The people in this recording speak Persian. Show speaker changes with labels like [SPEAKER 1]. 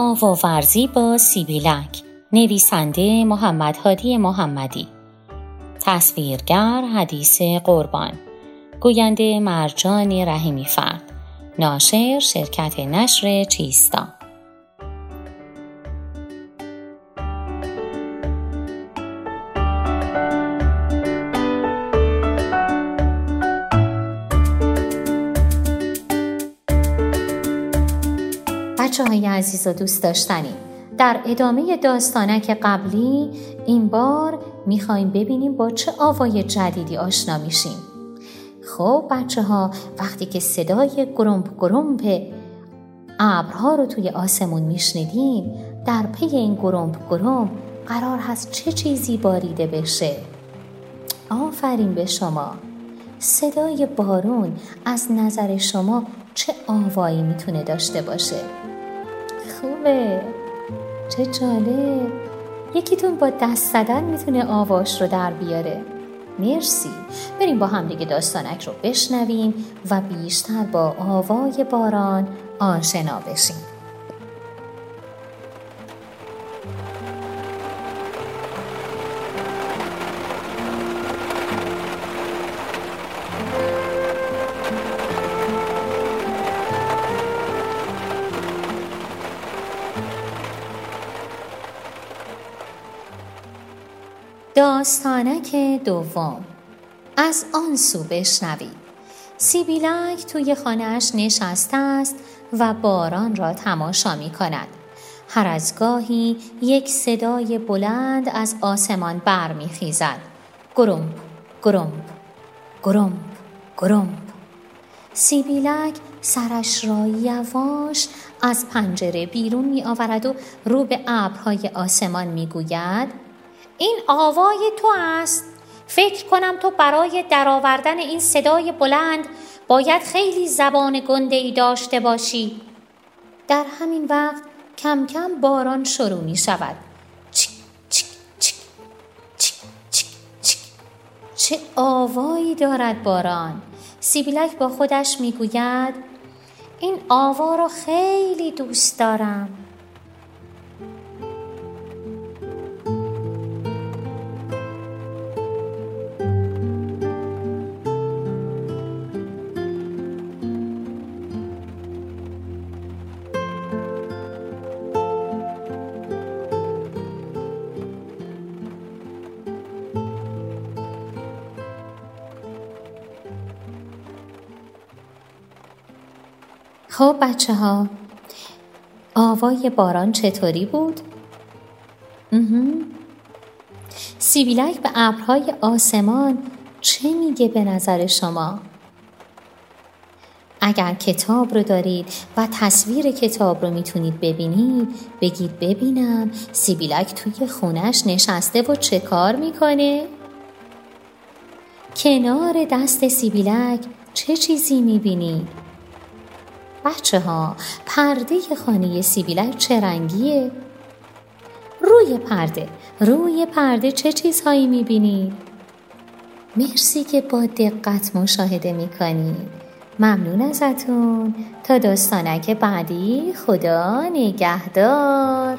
[SPEAKER 1] آواورزی با سیبیلک. نویسنده محمد هادی محمدی. تصویرگر حدیث قربان. گوینده مرجان رحیمی فرد. ناشر شرکت نشر چیستا بچه های عزیز و دوست داشتنی. در ادامه داستانک قبلی این بار می‌خوایم ببینیم با چه آوای جدیدی آشنا میشیم. خب بچه ها وقتی که صدای گرمپ گرمپ ابرها رو توی آسمون میشنیدیم در پی این گرمپ گرمپ قرار هست چه چیزی باریده بشه. آفرین به شما! صدای بارون از نظر شما چه آوایی می‌تونه داشته باشه؟ خوبه. چه جالب. یکیتون با دست زدن می‌تونه آواش رو در بیاره. مرسی. بریم با هم دیگه داستانک رو بشنویم و بیشتر با آوای باران آشنا بشیم. داستانک دوم. از آن سو بشنوید. سیبیلک توی خانهاش نشسته است و باران را تماشا می کند هر از گاهی یک صدای بلند از آسمان برمیخیزد. گرمپ گرمپ گرمپ گرمپ سیبیلک سرش را یواش از پنجره بیرون می آورد و رو به ابرهای آسمان می گوید این آوای تو است. فکر کنم تو برای درآوردن این صدای بلند باید خیلی زبان گنده ای داشته باشی. در همین وقت کم کم باران شروع می شود. چه آوایی دارد باران. سیبیلک با خودش می‌گوید این آوا را خیلی دوست دارم. خب بچه ها آوای باران چطوری بود؟ سیبیلک به ابرهای آسمان چه میگه به نظر شما؟ اگر کتاب رو دارید و تصویر کتاب رو می‌تونید ببینید بگید ببینم سیبیلک توی خونش نشسته و چه کار می‌کنه؟ کنار دست سیبیلک چه چیزی می‌بینید؟ بچه ها پرده خانه سیبیلک چه رنگیه؟ روی پرده روی پرده چه چیزهایی می‌بینید؟ مرسی که با دقت مشاهده می‌کنید ممنون ازتون تا داستانک بعدی خدا نگهدار